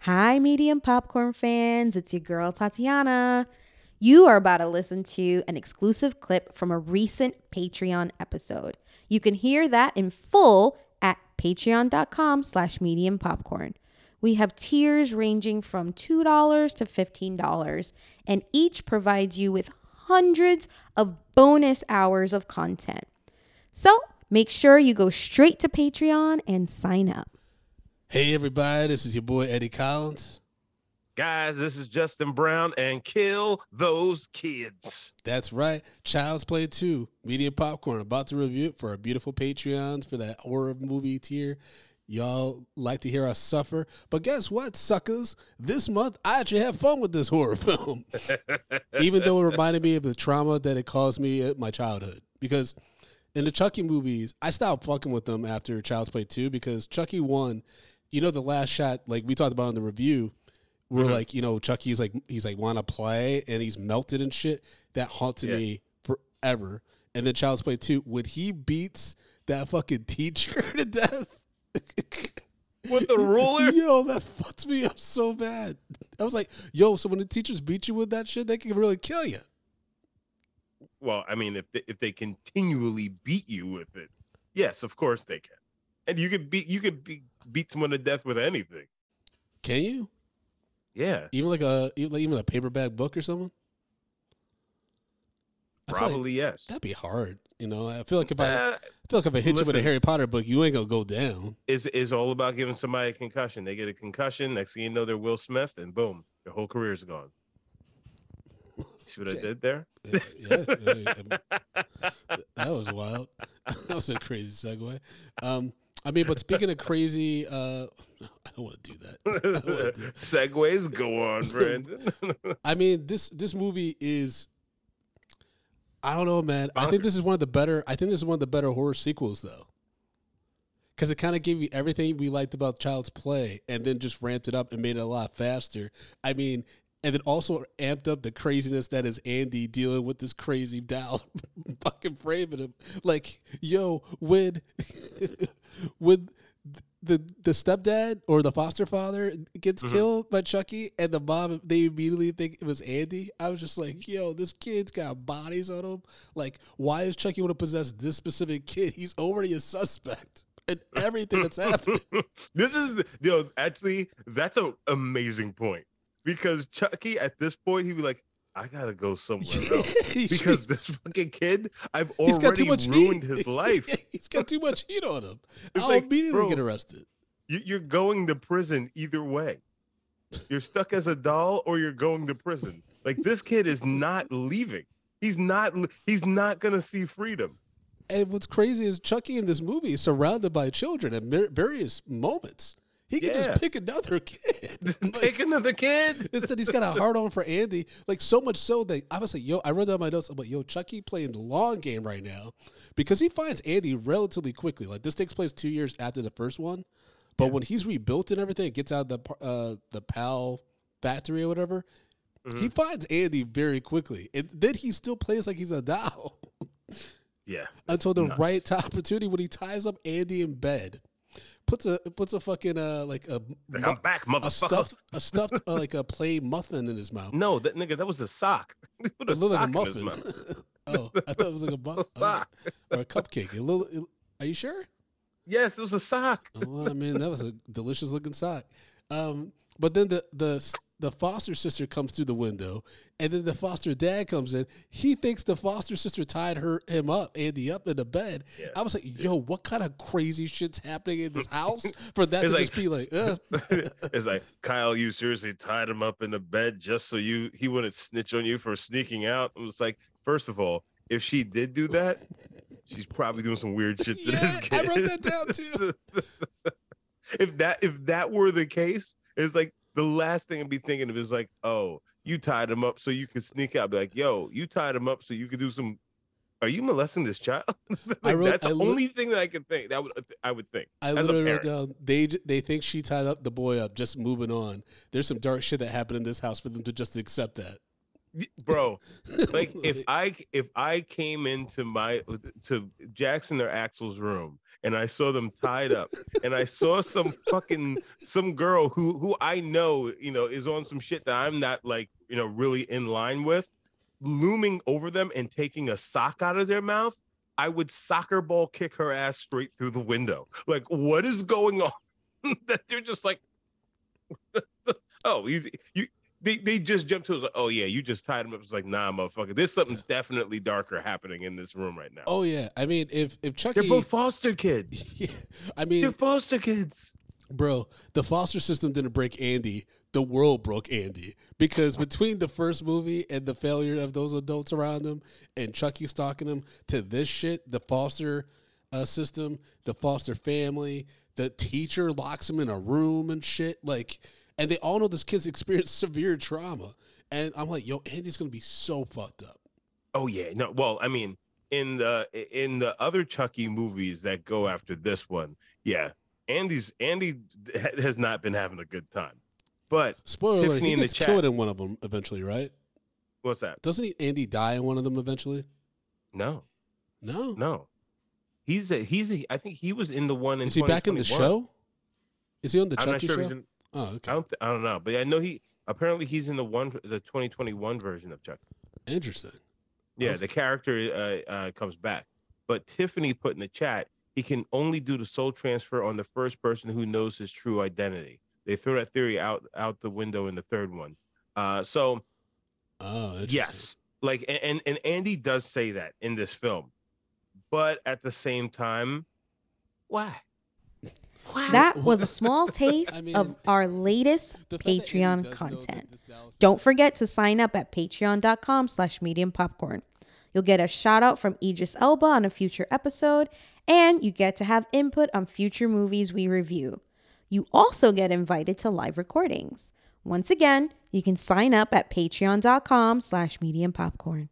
Hi, medium popcorn fans. It's your girl, Tatiana. You are about to listen to an exclusive clip from a recent Patreon episode. You can hear that in full at patreon.com slash medium popcorn. We have tiers ranging from $2 to $15, and each provides you with hundreds of bonus hours of content. So make sure you go straight to Patreon and sign up. Hey everybody, this is your boy Eddie Collins. Guys, this is Justin Brown and kill those kids. That's right. Child's Play 2, Medium Popcorn. About to review it for our beautiful Patreons for that horror movie tier. Y'all like to hear us suffer. But guess what, suckers? This month, I actually have fun with this horror film. Even though it reminded me of the trauma that it caused me at my childhood. Because in the Chucky movies, I stopped fucking with them after Child's Play 2 because Chucky 1, you know, the last shot, like we talked about in the review, where Mhm. like, you know, Chucky's like, he's like, wanna play and he's melted and shit. That haunted Yeah. me forever. And then Child's Play 2, when he beats that fucking teacher to death. With the ruler? Yo, that fucks me up so bad. I was like, yo, so when the teachers beat you with that shit, they can really kill you. Well, I mean, if they, if they continually beat you with it, yes, of course they can. And you could be you could be, beat someone to death with anything. Can you? Yeah, Even like a even like even a paperback book or something? I feel like probably yes. that'd be hard. You know, I feel like if I, I Uh, feel like if I hit you with a. Harry Potter book, you ain't gonna go down. is is all about giving somebody a concussion. They get a concussion. Next thing you know, they're Will Smith, and boom, their whole career is gone. See what I did there? Yeah, yeah, yeah, that was wild. that was a crazy segue. Um, I mean, but speaking of crazy, uh, I don't want to do that. do- Segues go on, Brandon. I mean, this this movie is. I don't know, man. I think this is one of the better. I think this is one of the better horror sequels, though, because it kind of gave you everything we liked about Child's Play, and then just ramped it up and made it a lot faster. I mean, and then also amped up the craziness that is Andy dealing with this crazy doll, fucking framing him. Like, yo, when when the the stepdad or the foster father gets Mhm. killed by Chucky, and the mom they immediately think it was Andy. I was just like, yo, this kid's got bodies on him. Like, why is Chucky want to possess this specific kid? He's already a suspect in everything that's happening. this is know actually that's an amazing point because Chucky at this point he'd be like, I gotta go somewhere else because this fucking kid I've He's got too already ruined heat. his life. He's got too much heat on him. It's I'll like, immediately bro, get arrested. You, you're going to prison either way. You're stuck as a doll or you're going to prison. Like this kid is not leaving. He's not. He's not gonna see freedom. And what's crazy is Chucky in this movie is surrounded by children at various moments. He can Yeah. just pick another kid. Like, Take another kid. Instead, he's got a hard on for Andy. Like so much so that I was like, "Yo," I wrote down my notes. I'm like, "Yo, Chucky playing the long game right now," because he finds Andy relatively quickly. Like this takes place two years after the first one, but when he's rebuilt and everything, gets out of the uh, the PAL factory or whatever, he finds Andy very quickly, and then he still plays like he's a doll Yeah. until the nuts. right opportunity when he ties up Andy in bed, puts a puts a fucking uh like a like, I'm back, a motherfucker. stuffed a stuffed uh, like a plain muffin in his mouth. No, that nigga, that was a sock. A It looked like a sock in his muffin. oh, I thought it was like a muffin sock. or a cupcake. A little. it- are you sure? Yes, it was a sock. Oh, I mean, that was a delicious looking sock. Um, but then the the the foster sister comes through the window, and then the foster dad comes in. He thinks the foster sister tied her him up, Andy up in the bed. Yeah. I was like, "Yo, what kind of crazy shit's happening in this house for that to like- just be like?" Uh. it's like Kyle, you seriously tied him up in the bed just so you he wouldn't snitch on you for sneaking out. I was like, first of all, if she did do that, she's probably doing some weird shit to this Yeah, I wrote that down, too. If that if that were the case, it's like the last thing I'd be thinking of is like, oh, you tied him up so you could sneak out. Be like, yo, you tied him up so you could do some. Are you molesting this child? Like, I wrote- that's the I only thing that I could think. That would I would think. I literally wrote down they they think she tied up the boy up. Just moving on. There's some dark shit that happened in this house for them to just accept that. Bro like if i if i came into my to jackson or axel's room and I saw them tied up, and I saw some fucking some girl who who I know, you know, is on some shit that I'm not like, you know, really in line with, looming over them and taking a sock out of their mouth, I would soccer ball kick her ass straight through the window. Like, what is going on? that they're just like, oh, you you they, they just jumped to it. Like, oh yeah, you just tied him up. It's like, nah, motherfucker. There's something definitely darker happening in this room right now. Oh yeah, I mean, if if Chucky, They're both foster kids. yeah, I mean, They're foster kids. Bro, the foster system didn't break Andy. The world broke Andy because between the first movie and the failure of those adults around him and Chucky stalking him to this shit, the foster uh, system, the foster family, the teacher locks him in a room and shit. Like, and they all know this kid's experienced severe trauma. And I'm like, yo, Andy's gonna be so fucked up. Oh yeah, no. Well, I mean, in the in the other Chucky movies that go after this one, yeah, Andy's Andy has not been having a good time. But Spoiler alert, Tiffany he in the gets chat- killed in one of them eventually, right? what's that? Doesn't he, Andy die in one of them eventually? No, No. no. He's a he's a. I think he was in the one in. Is he back in the show? Is he on the I'm Chucky sure. show? Oh, okay. I don't. th- I don't know, but I know he. Apparently, he's in the one the 2021 version of Chucky. Interesting. Yeah, Okay. the character uh, uh, comes back. But Tiffany put in the chat, he can only do the soul transfer on the first person who knows his true identity. They throw that theory out out the window in the third one. Uh, so Oh, yes, like and and Andy does say that in this film, but at the same time, why? That was a small taste I mean, of our latest The fact that Andy Patreon does know that content. Don't forget to sign up at patreon.com slash medium popcorn. You'll get a shout out from Idris Elba on a future episode, and you get to have input on future movies we review. You also get invited to live recordings. Once again, you can sign up at patreon.com slash medium popcorn.